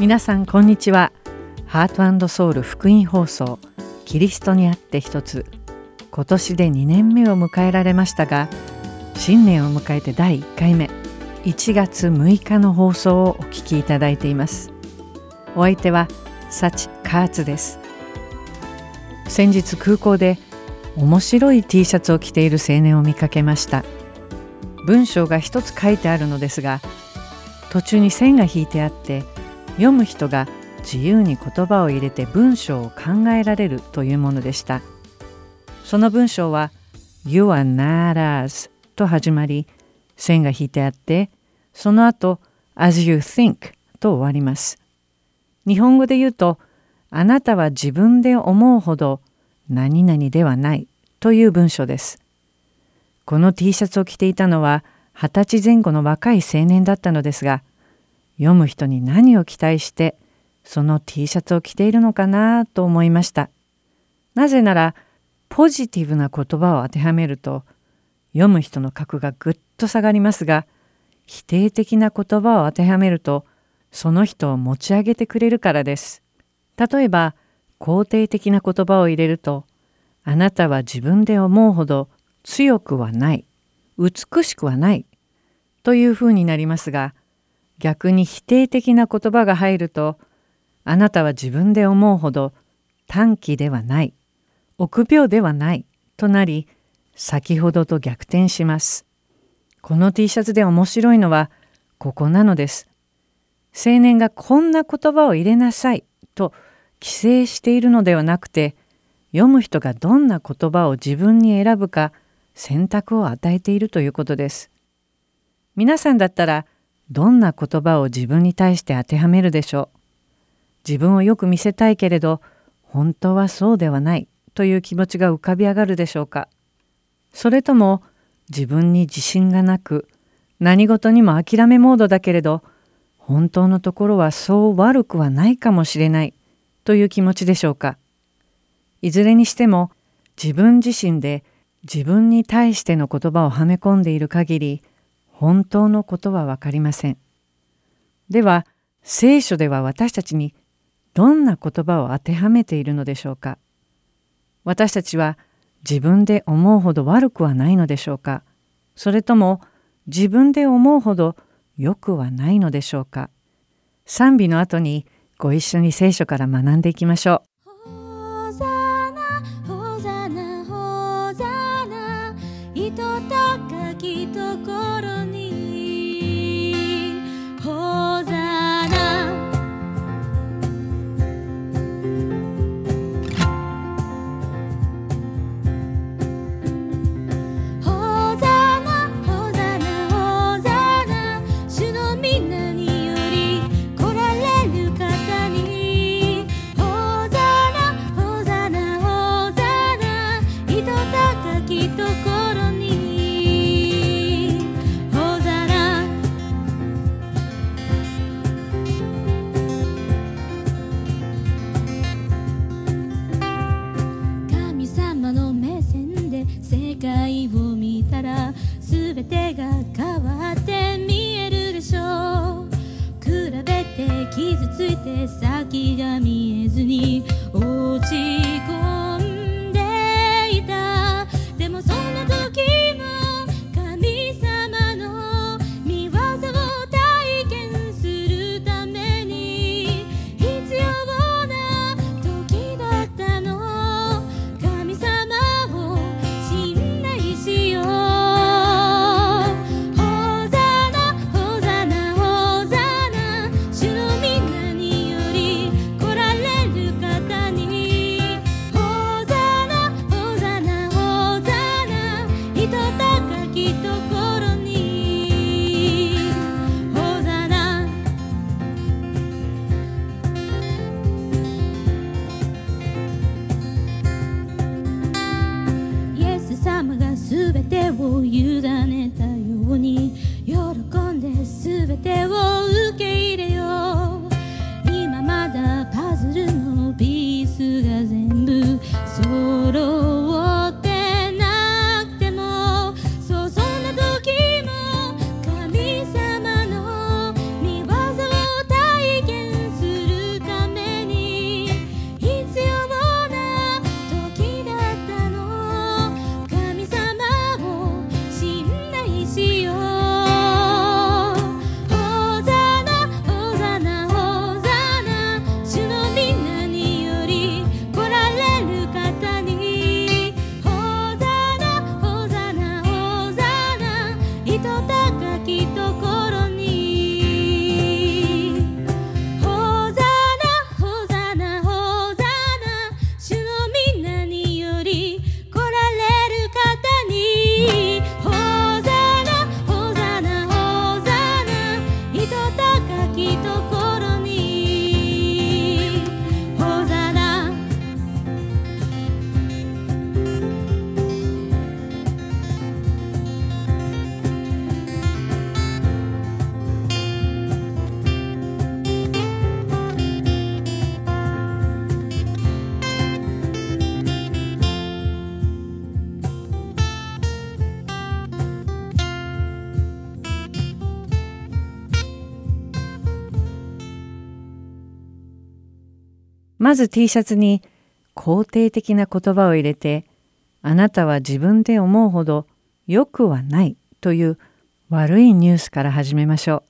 皆さんこんにちは。ハートソウル福音放送キリストにあって一つ。今年で2年目を迎えられましたが新年を迎えて第1回目。1月6日の放送をお聞きいただいています。お相手はサチカーツです。先日空港で面白い T シャツを着ている青年を見かけました。文章が一つ書いてあるのですが途中に線が引いてあって読む人が自由に言葉を入れて文章を考えられるというものでした。その文章は「You are not as」と始まり線が引いてあってその後 As you think と終わります。日本語で言うとあなたは自分で思うほど何々ではないという文章です。この T シャツを着ていたのは二十歳前後の若い青年だったのですが読む人に何を期待してその T シャツを着ているのかなと思いました。なぜならポジティブな言葉を当てはめると読む人の格がぐっと下がりますが否定的な言葉を当てはめるとその人を持ち上げてくれるからです。例えば肯定的な言葉を入れるとあなたは自分で思うほど強くはない美しくはないというふうになりますが逆に否定的な言葉が入るとあなたは自分で思うほど短気ではない臆病ではないとなり先ほどと逆転します。この T シャツで面白いのはここなのです。青年がこんな言葉を入れなさいと規制しているのではなくて読む人がどんな言葉を自分に選ぶか選択を与えているということです。皆さんだったらどんな言葉を自分に対して当てはめるでしょう。自分をよく見せたいけれど本当はそうではないという気持ちが浮かび上がるでしょうか。それとも自分に自信がなく何事にも諦めモードだけれど本当のところはそう悪くはないかもしれないという気持ちでしょうか。いずれにしても自分自身で自分に対しての言葉をはめ込んでいる限り本当のことは分かりません。では聖書では私たちにどんな言葉を当てはめているのでしょうか？私たちは自分で思うほど悪くはないのでしょうか？それとも自分で思うほど良くはないのでしょうか？賛美の後にご一緒に聖書から学んでいきましょう。まず T シャツに肯定的な言葉を入れてあなたは自分で思うほど良くはないという悪いニュースから始めましょう。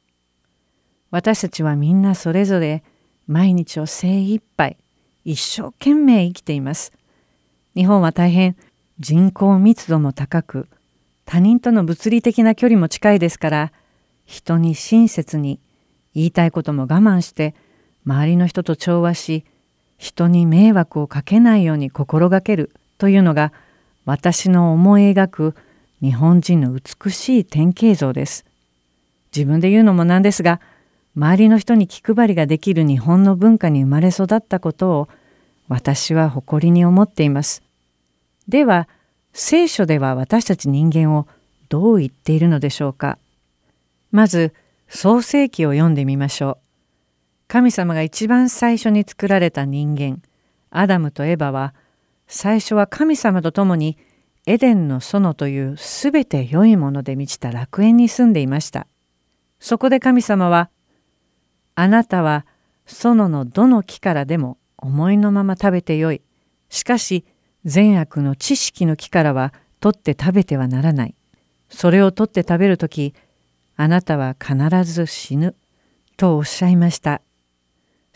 私たちはみんなそれぞれ毎日を精一杯一生懸命生きています。日本は大変人口密度も高く他人との物理的な距離も近いですから人に親切に言いたいことも我慢して周りの人と調和し人に迷惑をかけないように心がけるというのが私の思い描く日本人の美しい典型像です。自分で言うのもなんですが周りの人に気配りができる日本の文化に生まれ育ったことを私は誇りに思っています。では聖書では私たち人間をどう言っているのでしょうかまず創世記を読んでみましょう。神様が一番最初に作られた人間アダムとエバは最初は神様と共にエデンの園というすべて良いもので満ちた楽園に住んでいました。そこで神様は「あなたは園のどの木からでも思いのまま食べてよい。しかし善悪の知識の木からは取って食べてはならない。それを取って食べるときあなたは必ず死ぬ。とおっしゃいました。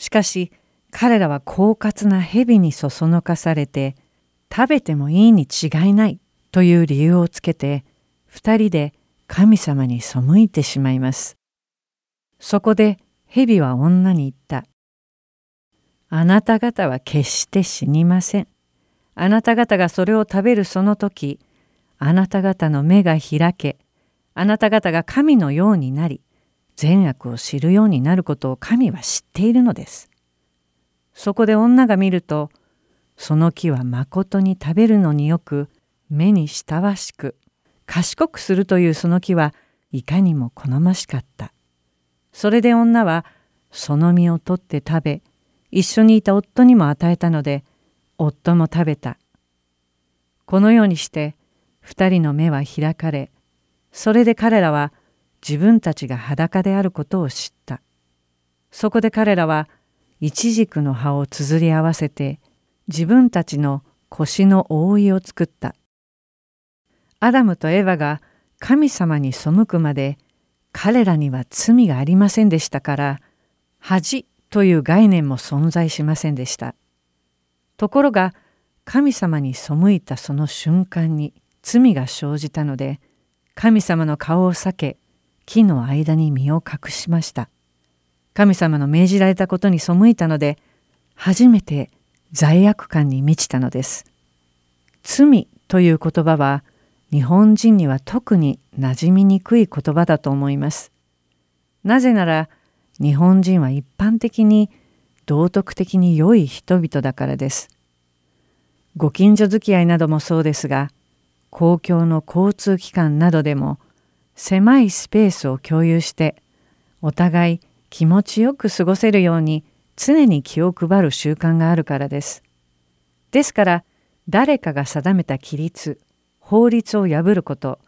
しかし彼らは狡猾な蛇にそそのかされて食べてもいいに違いないという理由をつけて二人で神様に背いてしまいます。そこで蛇は女に言った。あなた方は決して死にません。あなた方がそれを食べるその時、あなた方の目が開け、あなた方が神のようになり、善悪を知るようになることを神は知っているのです。そこで女が見ると、その木はまことに食べるのによく、目に親わしく、賢くするというその木はいかにも好ましかった。それで女はその実を取って食べ、一緒にいた夫にも与えたので、夫も食べた。このようにして二人の目は開かれ、それで彼らは自分たちが裸であることを知った。そこで彼らはイチジクの葉をつづり合わせて自分たちの腰の覆いを作った。アダムとエヴァが神様に背くまで彼らには罪がありませんでしたから恥という概念も存在しませんでした。ところが神様に背いたその瞬間に罪が生じたので神様の顔を避け木の間に身を隠しました。神様の命じられたことに背いたので初めて罪悪感に満ちたのです。罪という言葉は日本人には特に馴染みにくい言葉だと思います。なぜなら日本人は一般的に道徳的に良い人々だからです。ご近所付き合いなどもそうですが公共の交通機関などでも狭いスペースを共有してお互い気持ちよく過ごせるように常に気を配る習慣があるからです。ですから誰かが定めた規律法律を破ること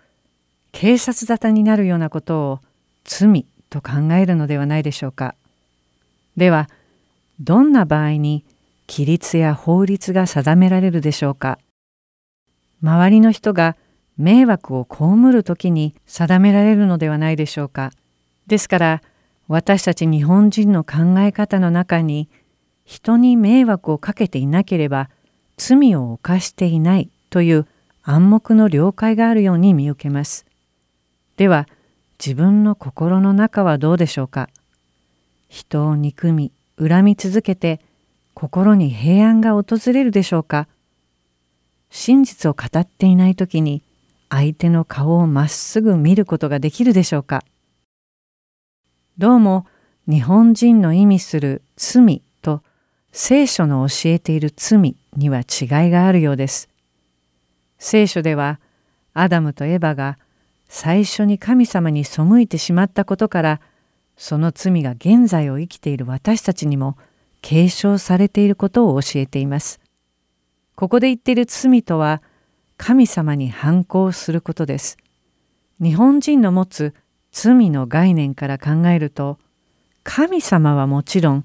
警察沙汰になるようなことを罪と考えるのではないでしょうか。ではどんな場合に規律や法律が定められるでしょうか周りの人が迷惑を被る時に定められるのではないでしょうか。ですから私たち日本人の考え方の中に人に迷惑をかけていなければ罪を犯していないという暗黙の了解があるように見受けます。では自分の心の中はどうでしょうか。人を憎み恨み続けて心に平安が訪れるでしょうか。真実を語っていない時に相手の顔をまっすぐ見ることができるでしょうか？どうも日本人の意味する罪と聖書の教えている罪には違いがあるようです。聖書ではアダムとエバが最初に神様に背いてしまったことからその罪が現在を生きている私たちにも継承されていることを教えています。ここで言っている罪とは神様に反抗することです。日本人の持つ罪の概念から考えると神様はもちろん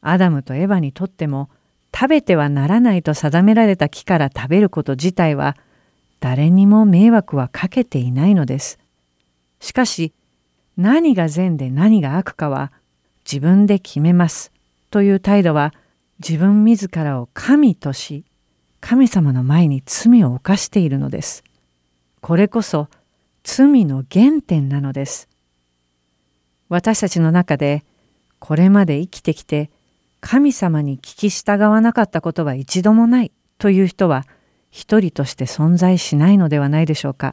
アダムとエヴァにとっても食べてはならないと定められた木から食べること自体は誰にも迷惑はかけていないのです。しかし何が善で何が悪かは自分で決めますという態度は自分自らを神とし神様の前に罪を犯しているのです。これこそ罪の原点なのです。私たちの中でこれまで生きてきて神様に聞き従わなかったことは一度もないという人は一人として存在しないのではないでしょうか。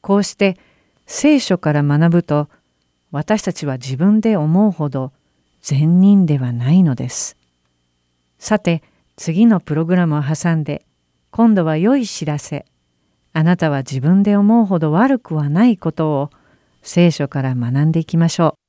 こうして聖書から学ぶと私たちは自分で思うほど善人ではないのです。さて次のプログラムを挟んで今度は良い知らせあなたは自分で思うほど悪くはないことを聖書から学んでいきましょう。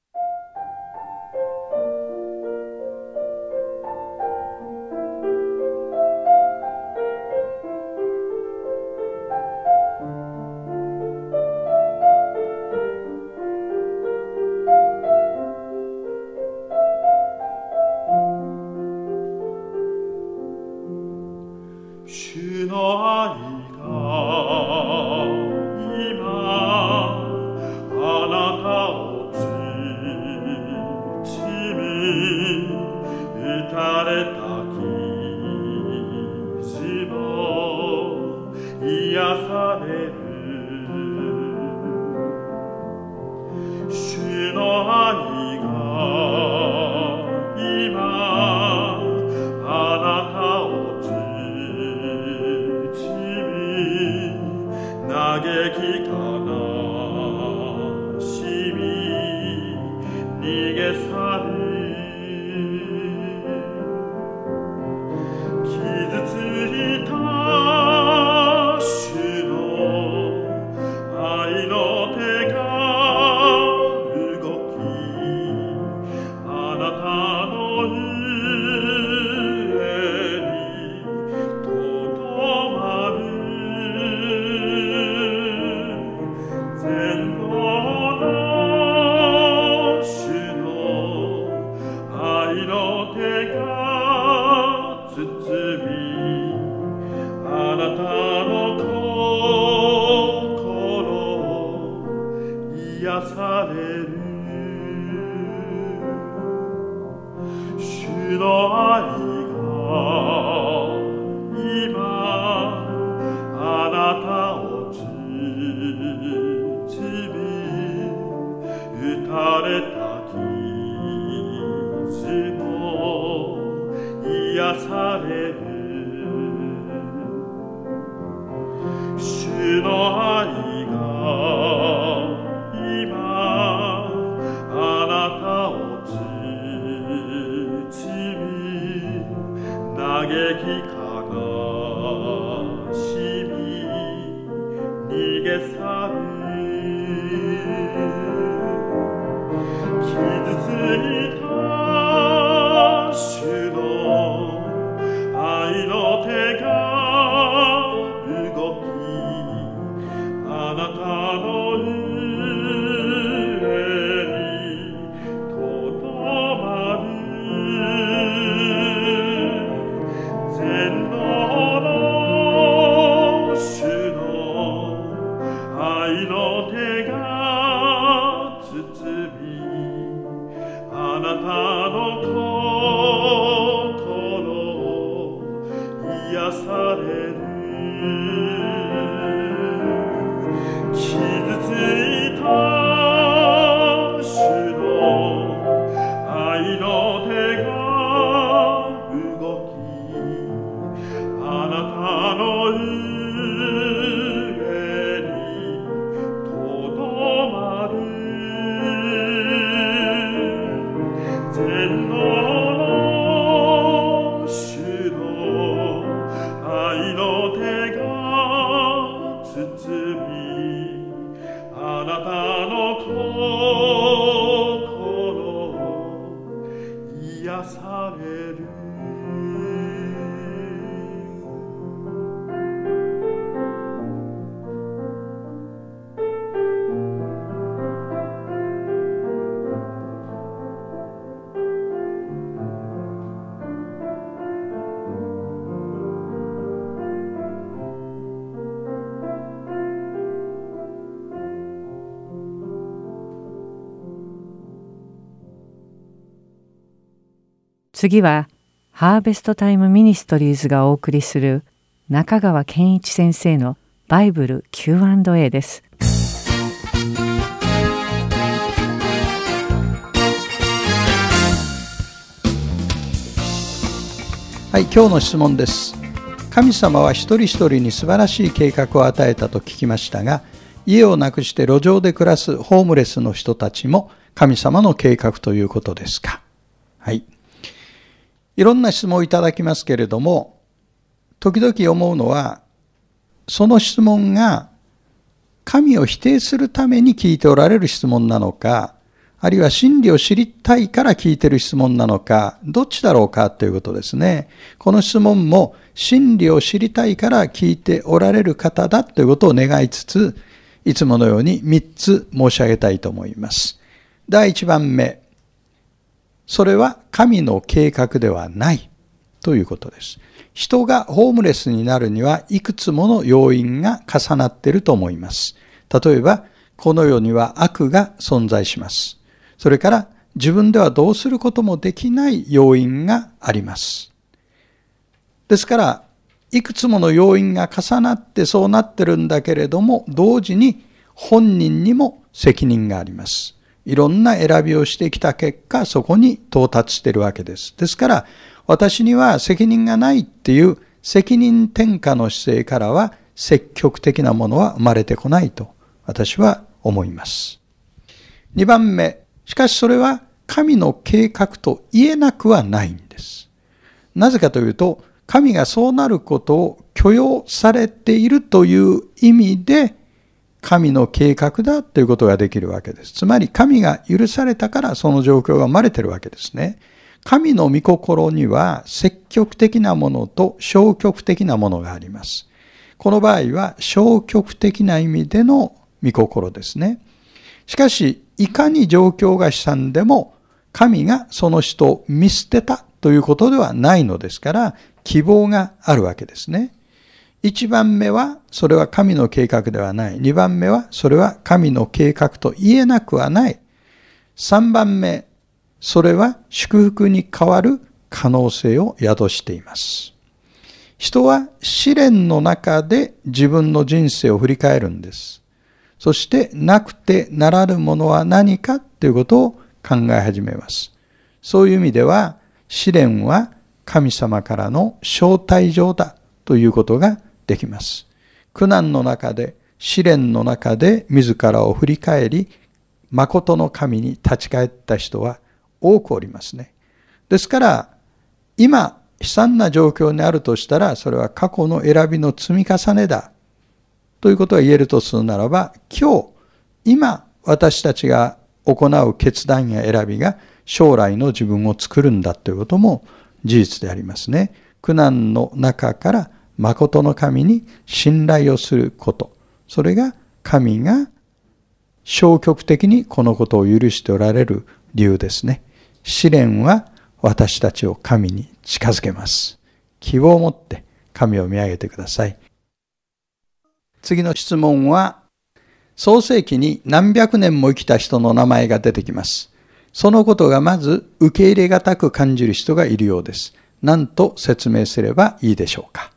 Quid 次はハーベストタイムミニストリーズがお送りする中川健一先生のバイブル Q&A です。はい、今日の質問です。神様は一人一人に素晴らしい計画を与えたと聞きましたが、家をなくして路上で暮らすホームレスの人たちも神様の計画ということですか？はい。いろんな質問をいただきますけれども、時々思うのは、その質問が神を否定するために聞いておられる質問なのか、あるいは真理を知りたいから聞いてる質問なのか、どっちだろうかということですね。この質問も真理を知りたいから聞いておられる方だということを願いつつ、いつものように3つ申し上げたいと思います。第1番目。それは神の計画ではないということです。人がホームレスになるにはいくつもの要因が重なっていると思います。例えば、この世には悪が存在します。それから自分ではどうすることもできない要因があります。ですから、いくつもの要因が重なってそうなってるんだけれども、同時に本人にも責任があります。いろんな選びをしてきた結果、そこに到達しているわけです。ですから、私には責任がないっていう責任転嫁の姿勢からは積極的なものは生まれてこないと私は思います。二番目、しかしそれは神の計画と言えなくはないんです。なぜかというと、神がそうなることを許容されているという意味で、神の計画だということができるわけです。つまり神が許されたからその状況が生まれてるわけですね。神の御心には積極的なものと消極的なものがあります。この場合は消極的な意味での御心ですね。しかし、いかに状況が悲惨でも、神がその人を見捨てたということではないのですから、希望があるわけですね。一番目は、それは神の計画ではない。二番目は、それは神の計画と言えなくはない。三番目、それは祝福に変わる可能性を宿しています。人は試練の中で自分の人生を振り返るんです。そしてなくてならぬものは何かということを考え始めます。そういう意味では試練は神様からの招待状だということができます。苦難の中で試練の中で自らを振り返り誠の神に立ち返った人は多くおりますね。ですから今悲惨な状況にあるとしたらそれは過去の選びの積み重ねだということが言えるとするならば、今日、今、私たちが行う決断や選びが将来の自分を作るんだということも事実でありますね。苦難の中から誠の神に信頼をすること。それが神が消極的にこのことを許しておられる理由ですね。試練は私たちを神に近づけます。希望を持って神を見上げてください。次の質問は、創世記に何百年も生きた人の名前が出てきます。そのことがまず受け入れがたく感じる人がいるようです。何と説明すればいいでしょうか。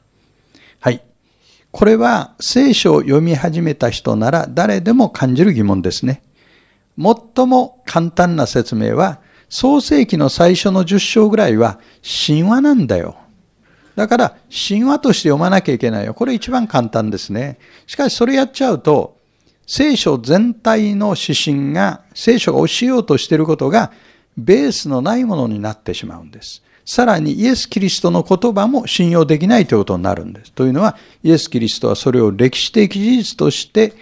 これは聖書を読み始めた人なら誰でも感じる疑問ですね。最も簡単な説明は、創世記の最初の10章ぐらいは神話なんだよ。だから、神話として読まなきゃいけないよ。これ一番簡単ですね。しかし、それやっちゃうと、聖書全体の指針が、聖書が教えようとしていることが、ベースのないものになってしまうんです。さらにイエス・キリストの言葉も信用できないということになるんです。というのは、イエス・キリストはそれを歴史的事実として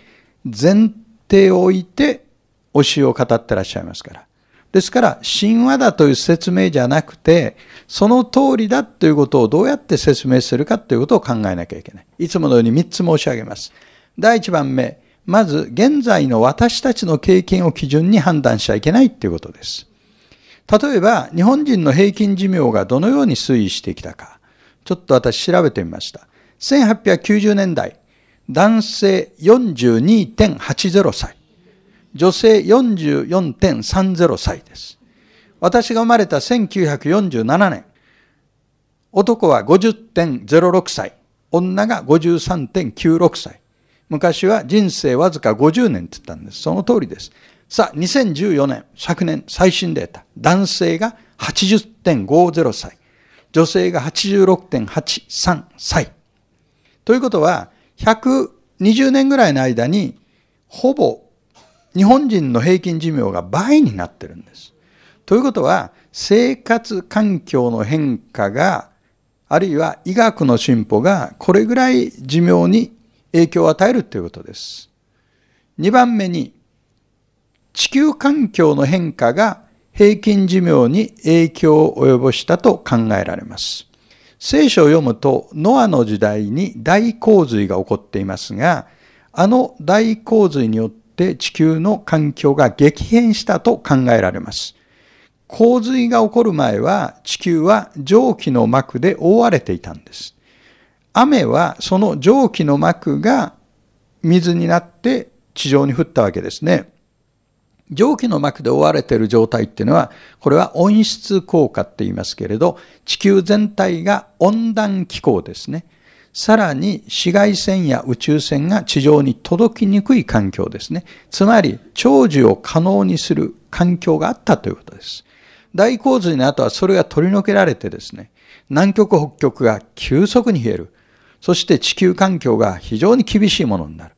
前提を置いて教えを語ってらっしゃいますから。ですから、神話だという説明じゃなくて、その通りだということをどうやって説明するかということを考えなきゃいけない。いつものように3つ申し上げます。第1番目、まず現在の私たちの経験を基準に判断しちゃいけないということです。例えば、日本人の平均寿命がどのように推移してきたか、ちょっと私調べてみました。1890年代、男性42.80歳。女性44.30歳です。私が生まれた1947年、男は50.06歳、女が53.96歳。昔は人生わずか50年って言ったんです。その通りです。さあ、2014年、昨年最新データ。男性が80.50歳。女性が86.83歳。ということは、120年ぐらいの間に、ほぼ日本人の平均寿命が倍になってるんです。ということは、生活環境の変化が、あるいは医学の進歩がこれぐらい寿命に影響を与えるということです。2番目に、地球環境の変化が平均寿命に影響を及ぼしたと考えられます。聖書を読むと、ノアの時代に大洪水が起こっていますが、あの大洪水によって地球の環境が激変したと考えられます。洪水が起こる前は地球は蒸気の膜で覆われていたんです。雨はその蒸気の膜が水になって地上に降ったわけですね。蒸気の膜で覆われている状態っていうのは、これは温室効果って言いますけれど、地球全体が温暖気候ですね。さらに紫外線や宇宙線が地上に届きにくい環境ですね。つまり、長寿を可能にする環境があったということです。大洪水の後はそれが取り除けられてですね、南極北極が急速に冷える。そして地球環境が非常に厳しいものになる。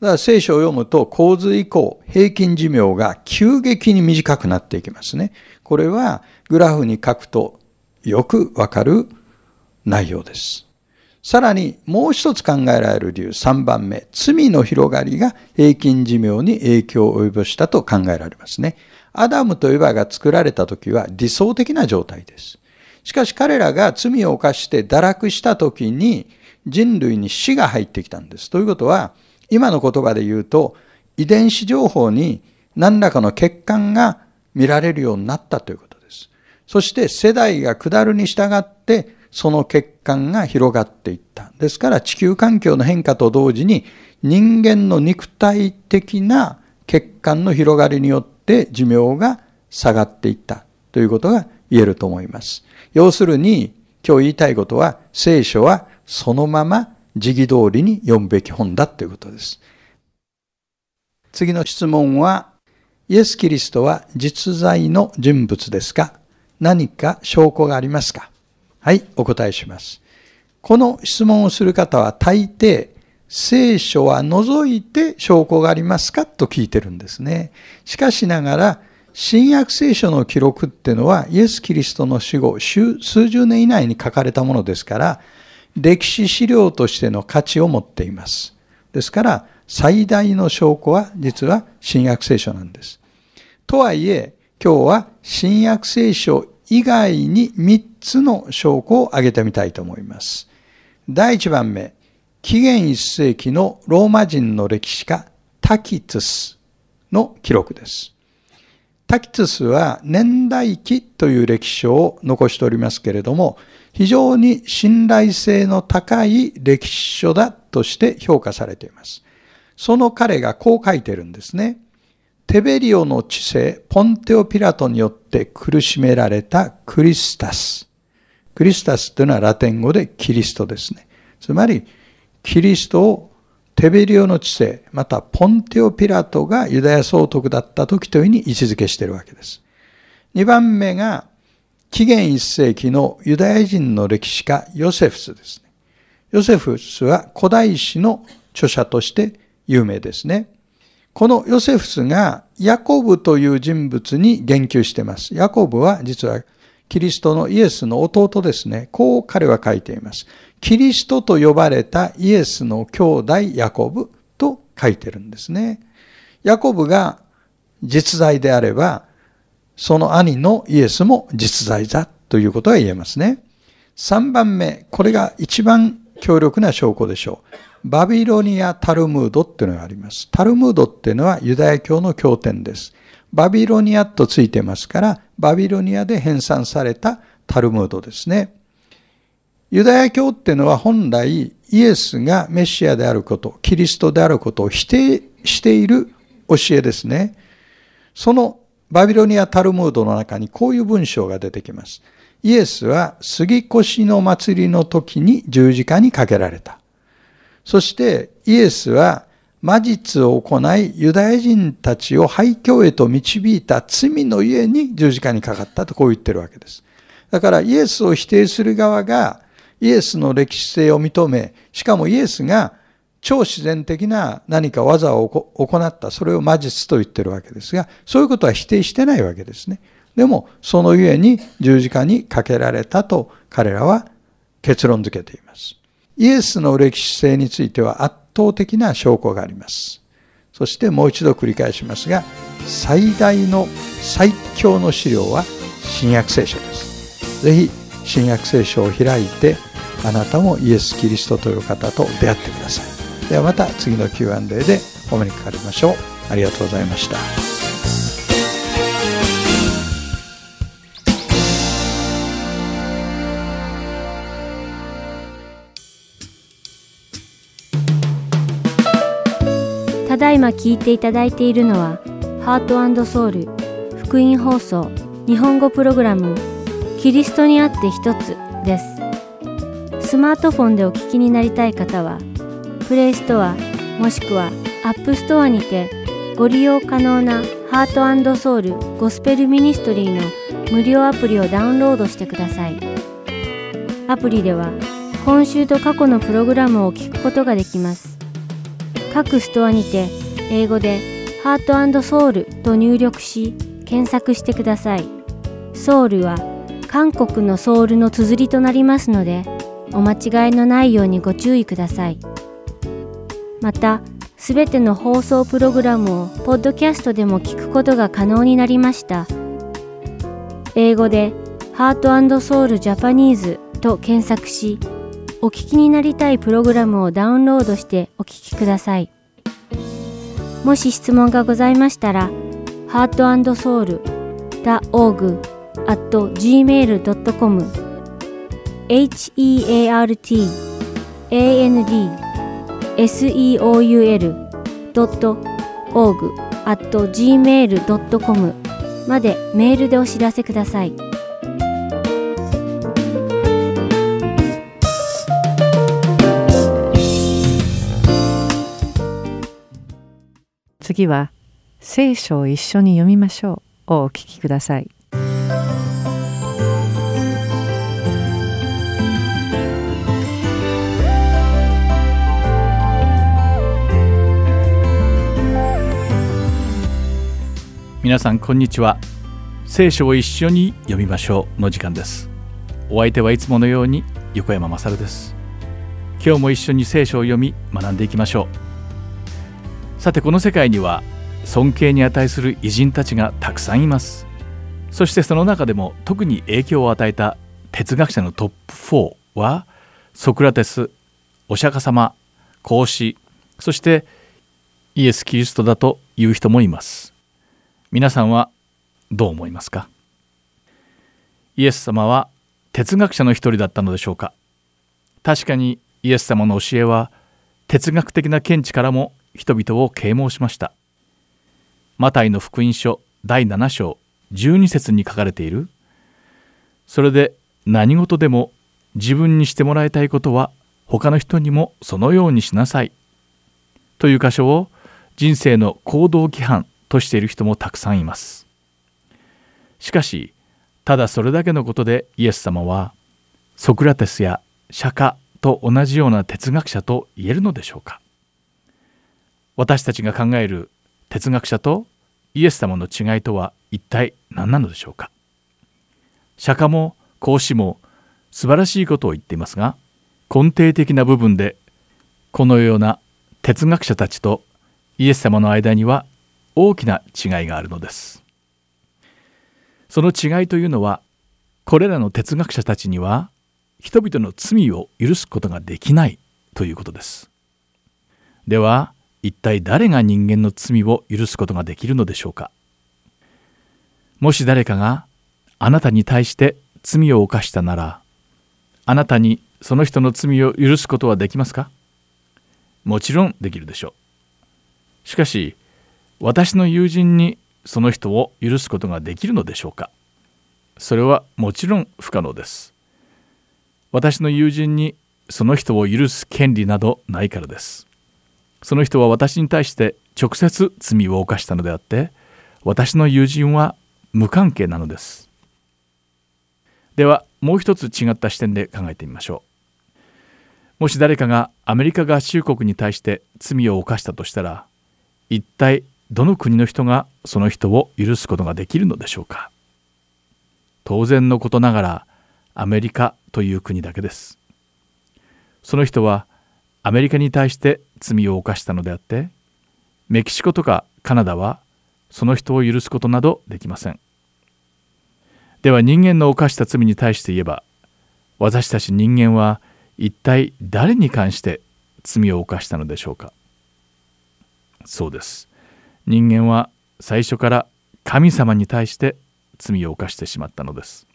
だから聖書を読むと洪水以降平均寿命が急激に短くなっていきますね。これはグラフに書くとよくわかる内容です。さらにもう一つ考えられる理由3番目、罪の広がりが平均寿命に影響を及ぼしたと考えられますね。アダムとエバが作られた時は理想的な状態です。しかし彼らが罪を犯して堕落した時に人類に死が入ってきたんです。ということは、今の言葉で言うと、遺伝子情報に何らかの欠陥が見られるようになったということです。そして世代が下るに従って、その欠陥が広がっていった。ですから地球環境の変化と同時に人間の肉体的な欠陥の広がりによって寿命が下がっていったということが言えると思います。要するに今日言いたいことは聖書はそのまま時義通りに読むべき本だということです。次の質問は、イエス・キリストは実在の人物ですか？何か証拠がありますか？はい、お答えします。この質問をする方は大抵、聖書は除いて証拠がありますか？と聞いてるんですね。しかしながら、新約聖書の記録っていうのは、イエス・キリストの死後、数十年以内に書かれたものですから、歴史資料としての価値を持っています。ですから、最大の証拠は実は新約聖書なんです。とはいえ、今日は新約聖書以外に3つの証拠を挙げてみたいと思います。第1番目、紀元1世紀のローマ人の歴史家タキトゥスの記録です。タキトゥスは年代記という歴史書を残しておりますけれども、非常に信頼性の高い歴史書だとして評価されています。その彼がこう書いてるんですね。テベリオの知性、ポンテオピラトによって苦しめられたクリスタス。クリスタスというのはラテン語でキリストですね。つまり、キリストをテベリオの知性、またポンテオピラトがユダヤ総督だった時というふうに位置づけしているわけです。二番目が、紀元一世紀のユダヤ人の歴史家ヨセフスですね。ヨセフスは古代史の著者として有名ですね。このヨセフスがヤコブという人物に言及しています。ヤコブは実はキリストのイエスの弟ですね。こう彼は書いています。キリストと呼ばれたイエスの兄弟ヤコブと書いてるんですね。ヤコブが実在であれば、その兄のイエスも実在だということが言えますね。3番目、これが一番強力な証拠でしょう。バビロニア・タルムードっていうのがあります。タルムードっていうのはユダヤ教の経典です。バビロニアとついてますから、バビロニアで編纂されたタルムードですね。ユダヤ教っていうのは本来イエスがメシアであること、キリストであることを否定している教えですね。そのバビロニア・タルムードの中にこういう文章が出てきます。イエスは杉越の祭りの時に十字架にかけられた。そしてイエスは魔術を行いユダヤ人たちを廃墟へと導いた罪の家に十字架にかかったとこう言ってるわけです。だからイエスを否定する側がイエスの歴史性を認め、しかもイエスが超自然的な何か技を行った、それを魔術と言ってるわけですが、そういうことは否定してないわけですね。でも、そのゆえに十字架にかけられたと彼らは結論付けています。イエスの歴史性については圧倒的な証拠があります。そしてもう一度繰り返しますが、最大の最強の資料は新約聖書です。ぜひ新約聖書を開いて、あなたもイエス・キリストという方と出会ってください。ではまた次の Q&A でお目にかかりましょう。ありがとうございました。ただいま聞いていただいているのはハートソウル福音放送日本語プログラムキリストにあって一つですスマートフォンでお聞きになりたい方は Play Store もしくは App Store にてご利用可能なハートソウルゴスペルミニストリーの無料アプリをダウンロードしてくださいアプリでは今週と過去のプログラムを聞くことができます各ストアにて英語でハートソウルと入力し検索してください。ソウルは韓国のソウルの綴りとなりますのでお間違いのないようにご注意ください。また、すべての放送プログラムをポッドキャストでも聞くことが可能になりました。英語でハートソウルジャパニーズと検索し、お聞きになりたいプログラムをダウンロードしてお聞きください。もし質問がございましたら、heartandsoul.org at gmail.com h e a r t a n d gmail.com までメールでお知らせください。次は聖書を一緒に読みましょうをお聞きください。皆さんこんにちは。聖書を一緒に読みましょうの時間です。お相手はいつものように横山まです。今日も一緒に聖書を読み学んでいきましょう。さてこの世界には尊敬に値する偉人たちがたくさんいます。そしてその中でも特に影響を与えた哲学者のトップ4はソクラテスお釈迦様孔子そしてイエス・キリストだという人もいます。皆さんはどう思いますか？イエス様は哲学者の一人だったのでしょうか？確かにイエス様の教えは哲学的な見地からも人々を啓蒙しました。マタイの福音書第7章12節に書かれている。それで何事でも自分にしてもらいたいことは他の人にもそのようにしなさい。という箇所を人生の行動規範としている人もたくさんいます。しかしただそれだけのことでイエス様はソクラテスや釈迦と同じような哲学者と言えるのでしょうか。私たちが考える哲学者とイエス様の違いとは一体何なのでしょうか。釈迦も孔子も素晴らしいことを言っていますが根底的な部分でこのような哲学者たちとイエス様の間には大きな違いがあるのです。その違いというのはこれらの哲学者たちには人々の罪を許すことができないということです。では一体誰が人間の罪を許すことができるのでしょうか。もし誰かがあなたに対して罪を犯したならあなたにその人の罪を許すことはできますか？もちろんできるでしょう。しかし私の友人にその人を許すことができるのでしょうか？それはもちろん不可能です。私の友人にその人を許す権利などないからです。その人は私に対して直接罪を犯したのであって私の友人は無関係なのです。ではもう一つ違った視点で考えてみましょう。もし誰かがアメリカ合衆国に対して罪を犯したとしたら一体どの国の人がその人を許すことができるのでしょうか？当然のことながらアメリカという国だけです。その人はアメリカに対して罪を犯したのであってメキシコとかカナダはその人を許すことなどできません。では人間の犯した罪に対して言えば私たち人間は一体誰に関して罪を犯したのでしょうか？そうです。人間は最初から神様に対して罪を犯してしまったのです。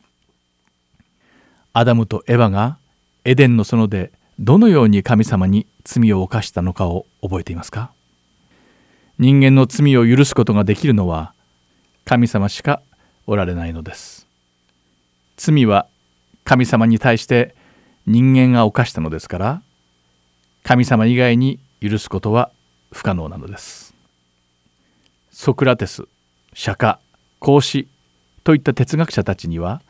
アダムとエヴァがエデンの園でどのように神様に罪を犯したのかを覚えていますか？人間の罪を許すことができるのは神様しかおられないのです。罪は神様に対して人間が犯したのですから神様以外に許すことは不可能なのです。ソクラテス釈迦孔子といった哲学者たちには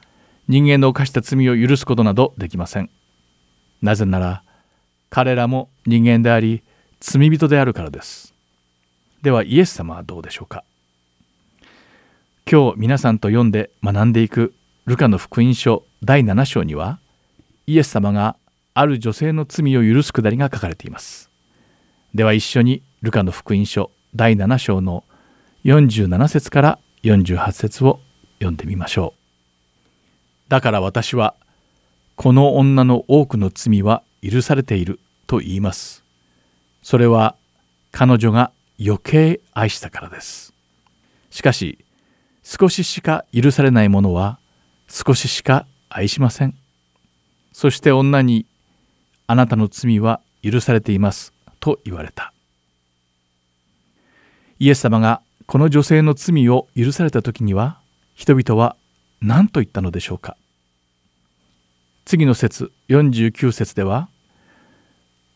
人間の犯した罪を許すことなどできません。なぜなら彼らも人間であり罪人であるからです。ではイエス様はどうでしょうか？今日皆さんと読んで学んでいくルカの福音書第7章にはイエス様がある女性の罪を許すくだりが書かれています。では一緒にルカの福音書第7章の47節から48節を読んでみましょうだから私はこの女の多くの罪は許されていると言いますそれは彼女が余計愛したからですしかし少ししか許されないものは少ししか愛しません。そして女に、あなたの罪は許されています、と言われた。イエス様がこの女性の罪を許された時には、人々は何と言ったのでしょうか。次の説49節では、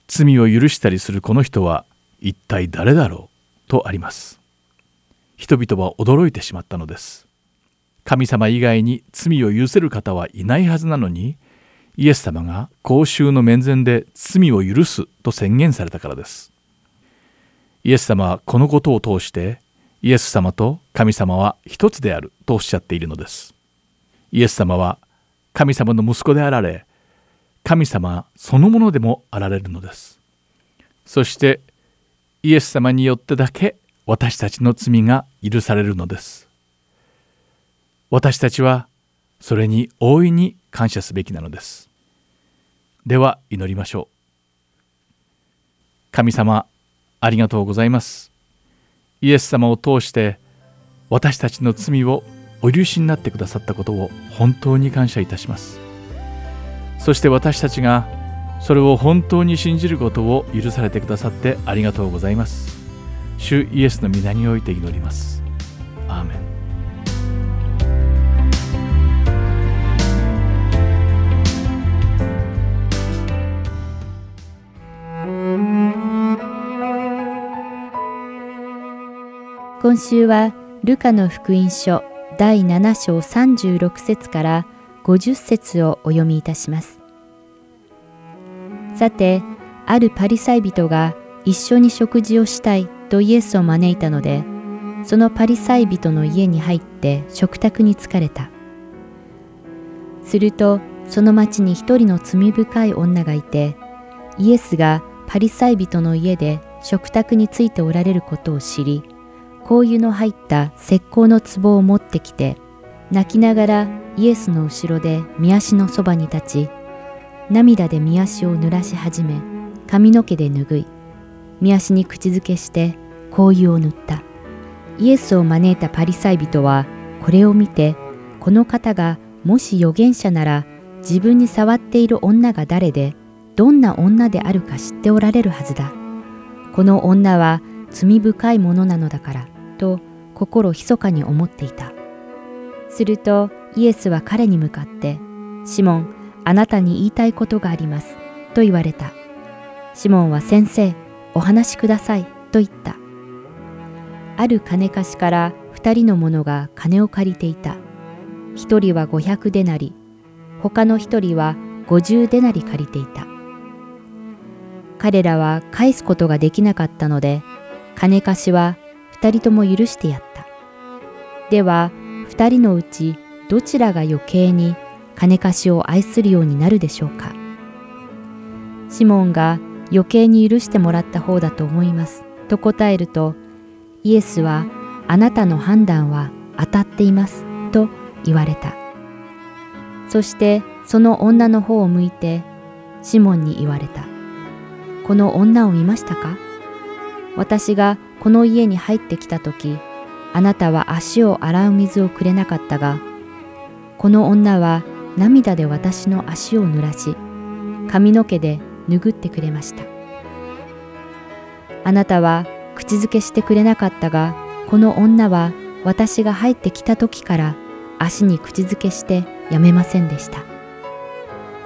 罪を許したりするこの人は一体誰だろうとあります。人々は驚いてしまったのです。神様以外に罪を許せる方はいないはずなのにイエス様が公衆の面前で罪を許すと宣言されたからですイエス様はこのことを通してイエス様と神様は一つであるとおっしゃっているのです。イエス様は神様の息子であられ神様そのものでもあられるのです。そしてイエス様によってだけ私たちの罪が許されるのです。私たちはそれに大いに感謝すべきなのです。では祈りましょう。神様ありがとうございます。イエス様を通して私たちの罪をお許しになってくださったことを本当に感謝いたします。そして私たちがそれを本当に信じることを許されてくださってありがとうございます。主イエスの皆において祈ります。アーメン。今週はルカの福音書第7章36節から50節をお読みいたします。さて、あるパリサイ人が一緒に食事をしたいとイエスを招いたので、そのパリサイ人の家に入って食卓に疲れた。すると、その町に一人の罪深い女がいて、イエスがパリサイ人の家で食卓についておられることを知り、香油の入った石膏の壺を持ってきて泣きながらイエスの後ろで見足のそばに立ち涙で見足を濡らし始め髪の毛で拭い見足に口づけして香油を塗った。イエスを招いたパリサイ人はこれを見てこの方がもし預言者なら自分に触っている女が誰でどんな女であるか知っておられるはずだ。この女は罪深いものなのだから。と心密かに思っていた。するとイエスは彼に向かって、シモン、あなたに言いたいことがあります。と言われた。シモンは先生、お話しください。と言った。ある金貸しから二人の者が金を借りていた。一人は五百デナリ、他の一人は五十デナリ借りていた。彼らは返すことができなかったので、金貸しは二人とも許してやった。では、二人のうちどちらが余計に金貸しを愛するようになるでしょうか。シモンが余計に許してもらった方だと思います。と答えると、イエスはあなたの判断は当たっていますと言われた。そしてその女の方を向いてシモンに言われた。この女を見ましたか？私がこの家に入ってきた時、あなたは足を洗う水をくれなかったが、この女は涙で私の足を濡らし、髪の毛で拭ってくれました。あなたは口づけしてくれなかったが、この女は私が入ってきた時から足に口づけしてやめませんでした。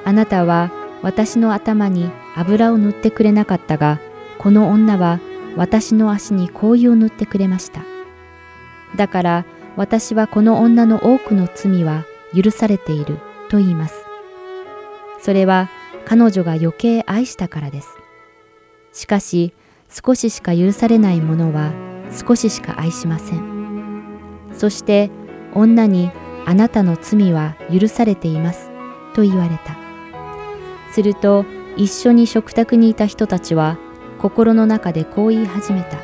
あなたは私の頭に油を塗ってくれなかったが、この女は私の足に香油を塗ってくれました。だから私はこの女の多くの罪は許されていると言います。それは彼女が余計愛したからです。しかし少ししか許されない者は少ししか愛しません。そして女にあなたの罪は許されていますと言われた。すると一緒に食卓にいた人たちは心の中でこう言い始めた。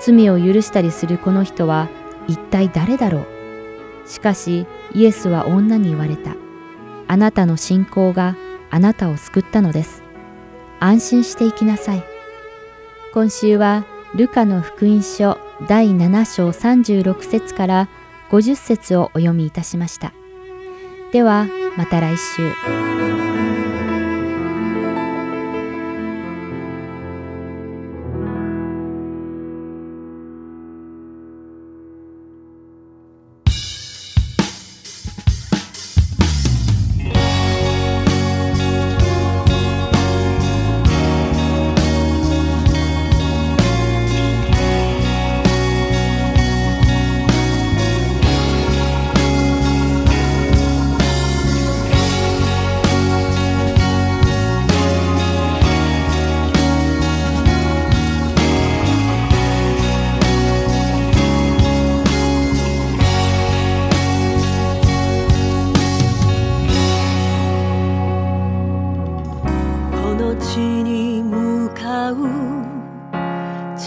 罪を許したりするこの人は一体誰だろうしかしイエスは女に言われた。あなたの信仰があなたを救ったのです。安心していきなさい。今週はルカの福音書第7章36節から50節をお読みいたしました。ではまた来週。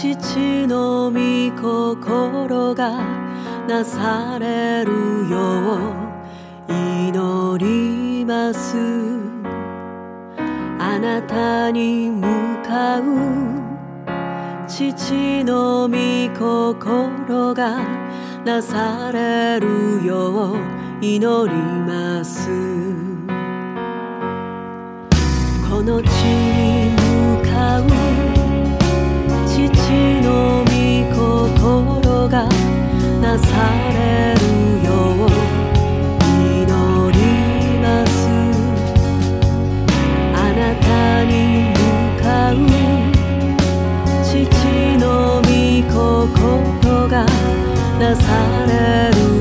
父の御心がなされるよう祈ります。あなたに向かう父の御心がなされるよう祈ります。この地に向かうの御心がなされるよう祈ります。あなたに向かう父の御心がなされる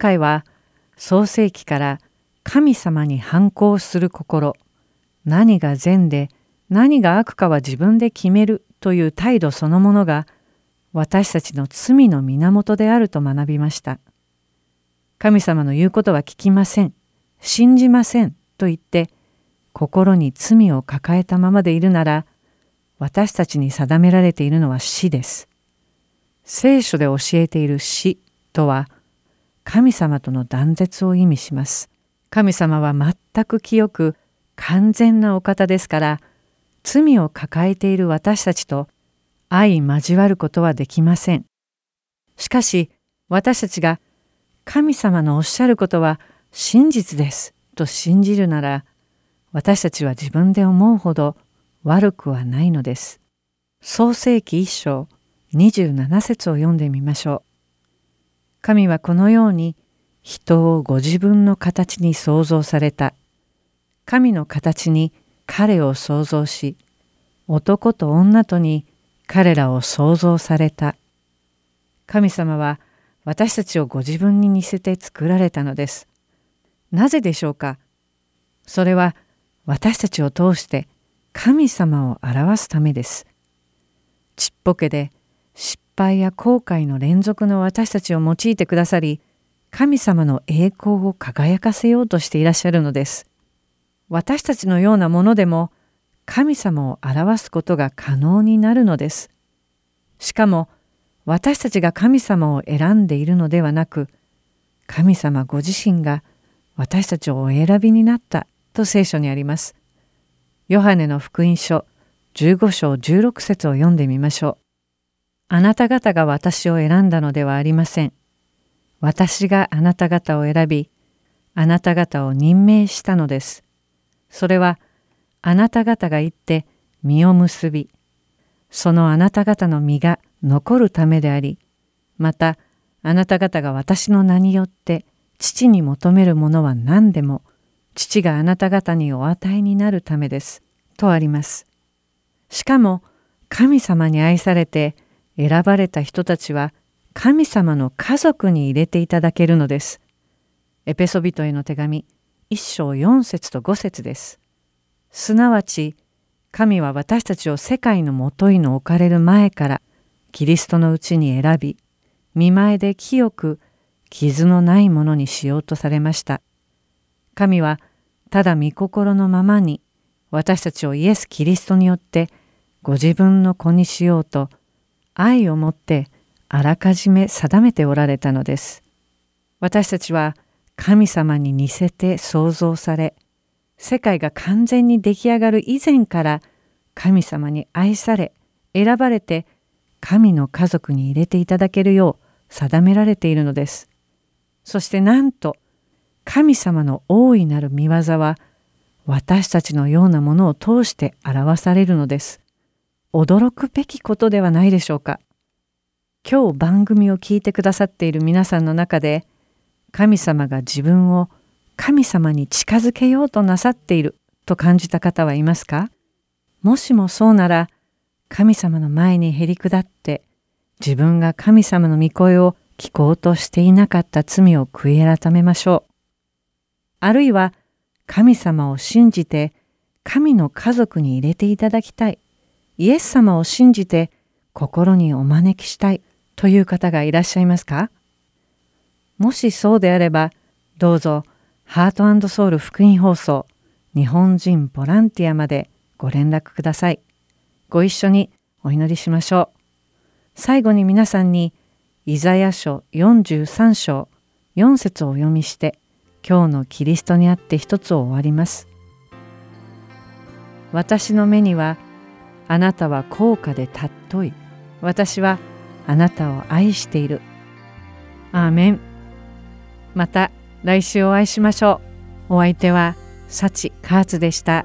回は創世記から神様に反抗する心何が善で何が悪かは自分で決めるという態度そのものが私たちの罪の源であると学びました。神様の言うことは聞きません。信じません。と言って心に罪を抱えたままでいるなら私たちに定められているのは死です。聖書で教えている死とは神様との断絶を意味します。神様は全く清く完全なお方ですから罪を抱えている私たちと相交わることはできません。しかし私たちが神様のおっしゃることは真実ですと信じるなら私たちは自分で思うほど悪くはないのです。創世記一章27節を読んでみましょう。神はこのように人をご自分の形に創造された。神の形に彼を創造し、男と女とに彼らを創造された。神様は私たちをご自分に似せて作られたのです。なぜでしょうか？それは私たちを通して神様を表すためです。ちっぽけで失敗や後悔の連続の私たちを用いてくださり、神様の栄光を輝かせようとしていらっしゃるのです。私たちのようなものでも神様を表すことが可能になるのです。しかも私たちが神様を選んでいるのではなく神様ご自身が私たちをお選びになったと聖書にあります。ヨハネの福音書15章16節を読んでみましょう。あなた方が私を選んだのではありません。私があなた方を選び、あなた方を任命したのです。それはあなた方が行って実を結び、そのあなた方の実が残るためであり、またあなた方が私の名によって父に求めるものは何でも父があなた方にお与えになるためです。とあります。しかも神様に愛されて選ばれた人たちは神様の家族に入れていただけるのです。エペソビトへの手紙1章4節と5節です。すなわち神は私たちを世界のもといの置かれる前からキリストのうちに選び見前で清く傷のないものにしようとされました。神はただ御心のままに私たちをイエス・キリストによってご自分の子にしようと愛をもってあらかじめ定めておられたのです。私たちは神様に似せて創造され世界が完全に出来上がる以前から神様に愛され選ばれて神の家族に入れていただけるよう定められているのです。そしてなんと神様の大いなる見業は私たちのようなものを通して表されるのです。驚くべきことではないでしょうか。今日番組を聞いてくださっている皆さんの中で神様が自分を神様に近づけようとなさっていると感じた方はいますか？もしもそうなら神様の前にへり下って自分が神様の御声を聞こうとしていなかった罪を悔い改めましょう。あるいは神様を信じて神の家族に入れていただきたい。イエス様を信じて心にお招きしたいという方がいらっしゃいますか？もしそうであれば、どうぞハートソウル福音放送日本人ボランティアまでご連絡ください。ご一緒にお祈りしましょう。最後に皆さんにイザヤ書43章4節をお読みして今日のキリストにあって一つを終わります。私の目にはあなたは高価で尊い。私はあなたを愛している。アーメン。また来週お会いしましょう。お相手は幸カーツでした。